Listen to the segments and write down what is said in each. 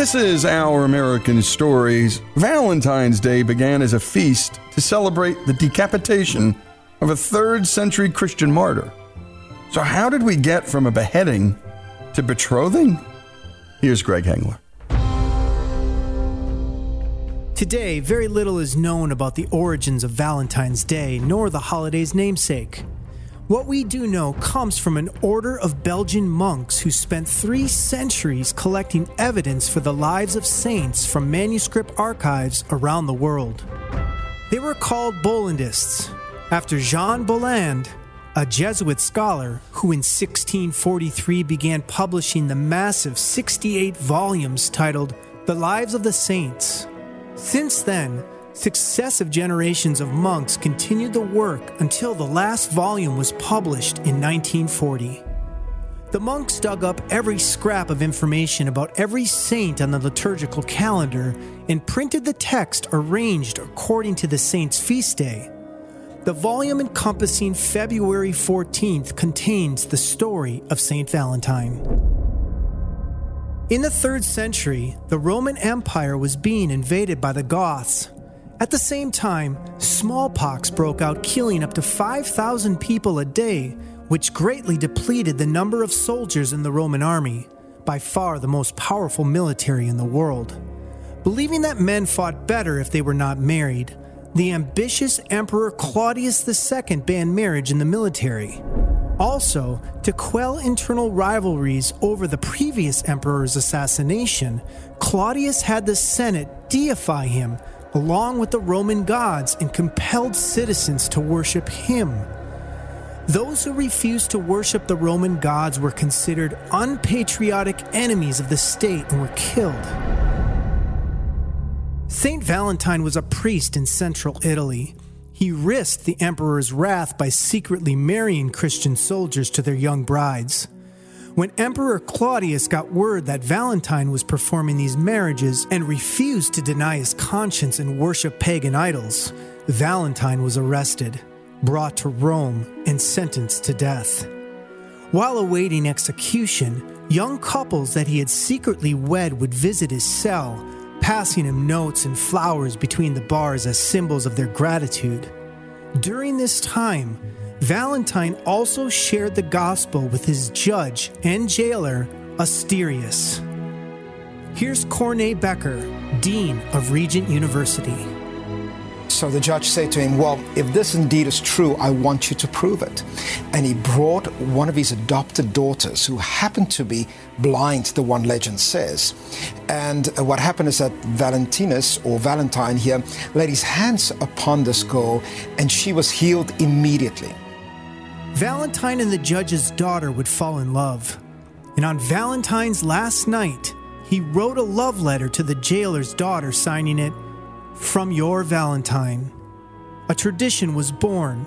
This is Our American Stories. Valentine's Day began as a feast to celebrate the decapitation of a third century Christian martyr. So, how did we get from a beheading to betrothing? Here's Greg Hengler. Today, very little is known about the origins of Valentine's Day nor the holiday's namesake. What we do know comes from an order of Belgian monks who spent three centuries collecting evidence for the lives of saints from manuscript archives around the world. They were called Bollandists, after Jean Bolland, a Jesuit scholar who in 1643 began publishing the massive 68 volumes titled The Lives of the Saints. Since then, successive generations of monks continued the work until the last volume was published in 1940. The monks dug up every scrap of information about every saint on the liturgical calendar and printed the text arranged according to the saint's feast day. The volume encompassing February 14th contains the story of St. Valentine. In the 3rd century, the Roman Empire was being invaded by the Goths. At the same time, smallpox broke out, killing up to 5,000 people a day, which greatly depleted the number of soldiers in the Roman army, by far the most powerful military in the world. Believing that men fought better if they were not married, the ambitious Emperor Claudius II banned marriage in the military. Also, to quell internal rivalries over the previous emperor's assassination, Claudius had the Senate deify him along with the Roman gods and compelled citizens to worship him. Those who refused to worship the Roman gods were considered unpatriotic enemies of the state and were killed. Saint Valentine was a priest in central Italy. He risked the emperor's wrath by secretly marrying Christian soldiers to their young brides. When Emperor Claudius got word that Valentine was performing these marriages and refused to deny his conscience and worship pagan idols, Valentine was arrested, brought to Rome, and sentenced to death. While awaiting execution, young couples that he had secretly wed would visit his cell, passing him notes and flowers between the bars as symbols of their gratitude. During this time, Valentine also shared the gospel with his judge and jailer, Asterius. Here's Corné Bekker, Dean of Regent University. So the judge said to him, Well, if this indeed is true, I want you to prove it. And he brought one of his adopted daughters, who happened to be blind, the one legend says. And uh, what happened is that Valentinus, or Valentine here, laid his hands upon this girl, and she was healed immediately. Valentine and the judge's daughter would fall in love. And on Valentine's last night, he wrote a love letter to the jailer's daughter, signing it, From your Valentine. A tradition was born,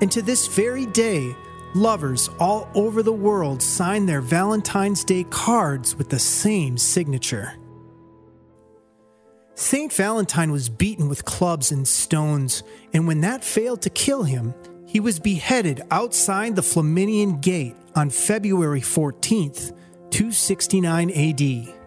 and to this very day, lovers all over the world sign their Valentine's Day cards with the same signature. St. Valentine was beaten with clubs and stones, and when that failed to kill him, he was beheaded outside the Flaminian Gate on February 14th, 269 AD.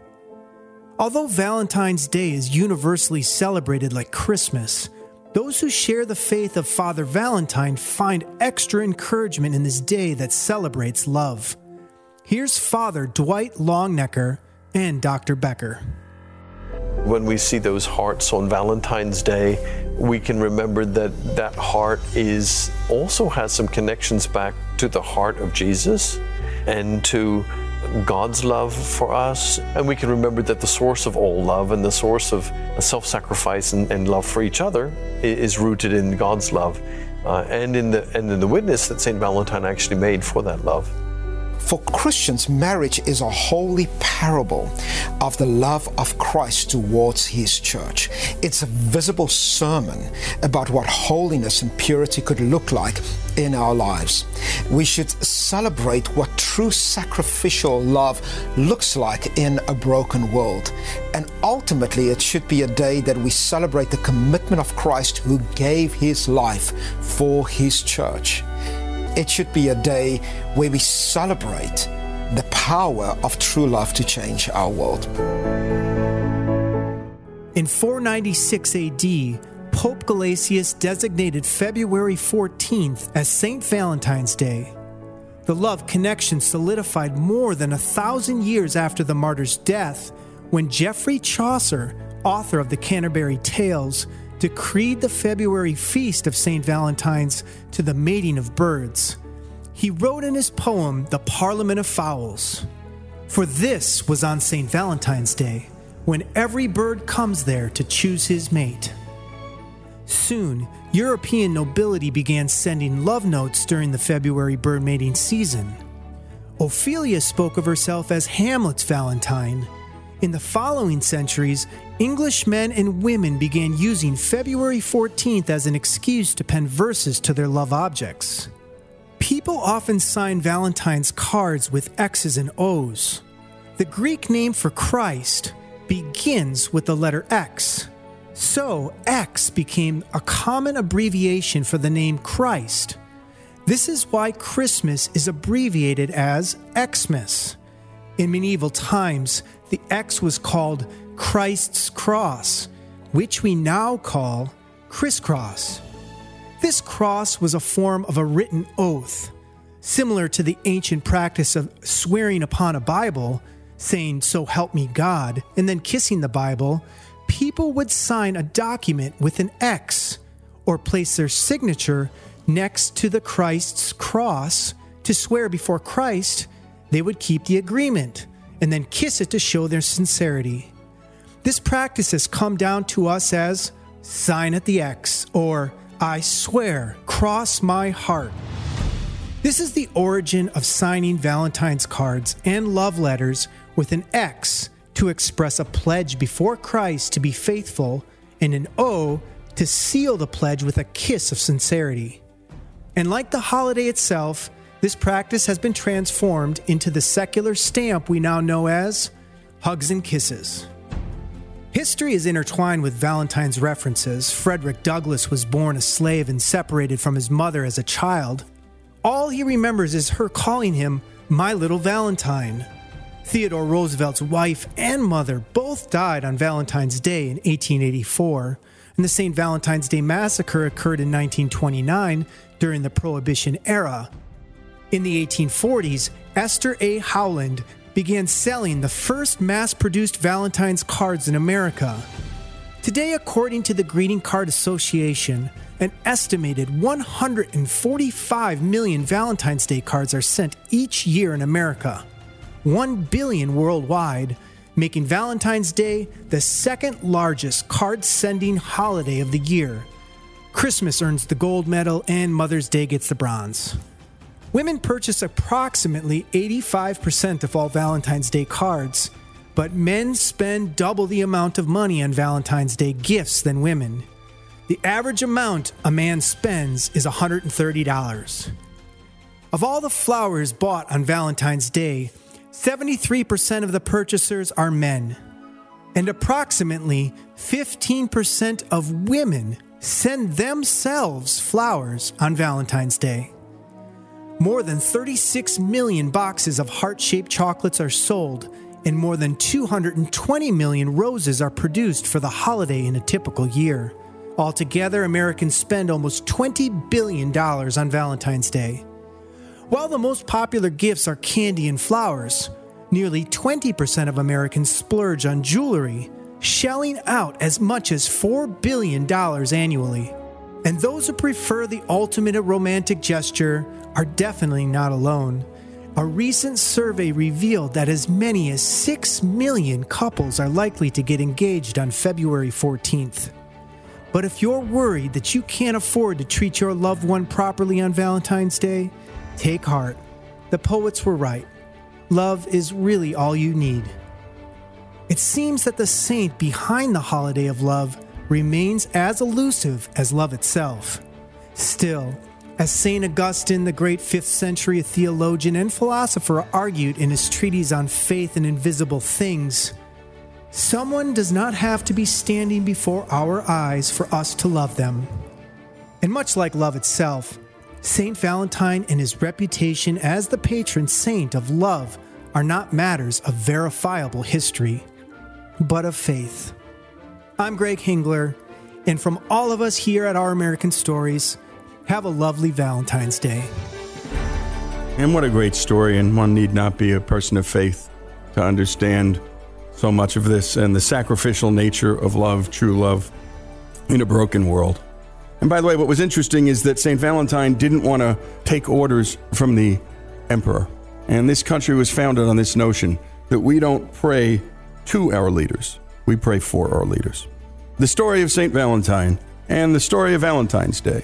Although Valentine's Day is universally celebrated like Christmas, those who share the faith of Father Valentine find extra encouragement in this day that celebrates love. Here's Father Dwight Longenecker and Dr. Bekker. When we see those hearts on Valentine's Day, we can remember that that heart is also has some connections back to the heart of Jesus and to God's love for us. And we can remember that the source of all love and the source of self sacrifice and, and, love for each other is rooted in God's love uh, and, in the, and in the witness that St. Valentine actually made for that love. For Christians, marriage is a holy parable of the love of Christ towards his church. It's a visible sermon about what holiness and purity could look like in our lives. We should celebrate what true sacrificial love looks like in a broken world. And ultimately, it should be a day that we celebrate the commitment of Christ who gave his life for his church. It should be a day where we celebrate the power of true love to change our world. In 496 AD, Pope Gelasius designated February 14th as St. Valentine's Day. The love connection solidified more than a thousand years after the martyr's death when Geoffrey Chaucer, author of the Canterbury Tales, decreed the February feast of St. Valentine's to the mating of birds. He wrote in his poem, The Parliament of Fowls For this was on St. Valentine's Day, when every bird comes there to choose his mate. Soon, European nobility began sending love notes during the February bird mating season. Ophelia spoke of herself as Hamlet's Valentine. In the following centuries, English men and women began using February 14th as an excuse to pen verses to their love objects. People often sign Valentine's cards with X's and O's. The Greek name for Christ begins with the letter X. So, X became a common abbreviation for the name Christ. This is why Christmas is abbreviated as Xmas. In medieval times, the X was called Christ's cross, which we now call crisscross. This cross was a form of a written oath, similar to the ancient practice of swearing upon a Bible, saying, So help me God, and then kissing the Bible. People would sign a document with an X or place their signature next to the Christ's cross to swear before Christ they would keep the agreement and then kiss it to show their sincerity. This practice has come down to us as sign at the X or I swear, cross my heart. This is the origin of signing Valentine's cards and love letters with an X to express a pledge before Christ to be faithful and an O to seal the pledge with a kiss of sincerity. And like the holiday itself, This practice has been transformed into the secular stamp we now know as hugs and kisses. History is intertwined with Valentine's references. Frederick Douglass was born a slave and separated from his mother as a child. All he remembers is her calling him my little Valentine. Theodore Roosevelt's wife and mother both died on Valentine's Day in 1884, and the St. Valentine's Day Massacre occurred in 1929 during the Prohibition era. In the 1840s, Esther A. Howland began selling the first mass produced Valentine's cards in America. Today, according to the Greeting Card Association, an estimated 145 million Valentine's Day cards are sent each year in America, 1 billion worldwide, making Valentine's Day the second largest card sending holiday of the year. Christmas earns the gold medal, and Mother's Day gets the bronze. Women purchase approximately 85% of all Valentine's Day cards, but men spend double the amount of money on Valentine's Day gifts than women. The average amount a man spends is $130. Of all the flowers bought on Valentine's Day, 73% of the purchasers are men, and approximately 15% of women send themselves flowers on Valentine's Day. More than 36 million boxes of heart shaped chocolates are sold, and more than 220 million roses are produced for the holiday in a typical year. Altogether, Americans spend almost $20 billion on Valentine's Day. While the most popular gifts are candy and flowers, nearly 20% of Americans splurge on jewelry, shelling out as much as $4 billion annually. And those who prefer the ultimate romantic gesture are definitely not alone. A recent survey revealed that as many as 6 million couples are likely to get engaged on February 14th. But if you're worried that you can't afford to treat your loved one properly on Valentine's Day, take heart. The poets were right. Love is really all you need. It seems that the saint behind the holiday of love remains as elusive as love itself. Still, as St. Augustine, the great 5th century theologian and philosopher, argued in his treatise on faith and invisible things, someone does not have to be standing before our eyes for us to love them. And much like love itself, St. Valentine and his reputation as the patron saint of love are not matters of verifiable history, but of faith. I'm Greg Hengler, and from all of us here at Our American Stories, have a lovely Valentine's Day. And what a great story, and one need not be a person of faith to understand so much of this and the sacrificial nature of love, true love, in a broken world. And by the way, what was interesting is that St. Valentine didn't want to take orders from the emperor. And this country was founded on this notion that we don't pray to our leaders, we pray for our leaders. The story of St. Valentine and the story of Valentine's Day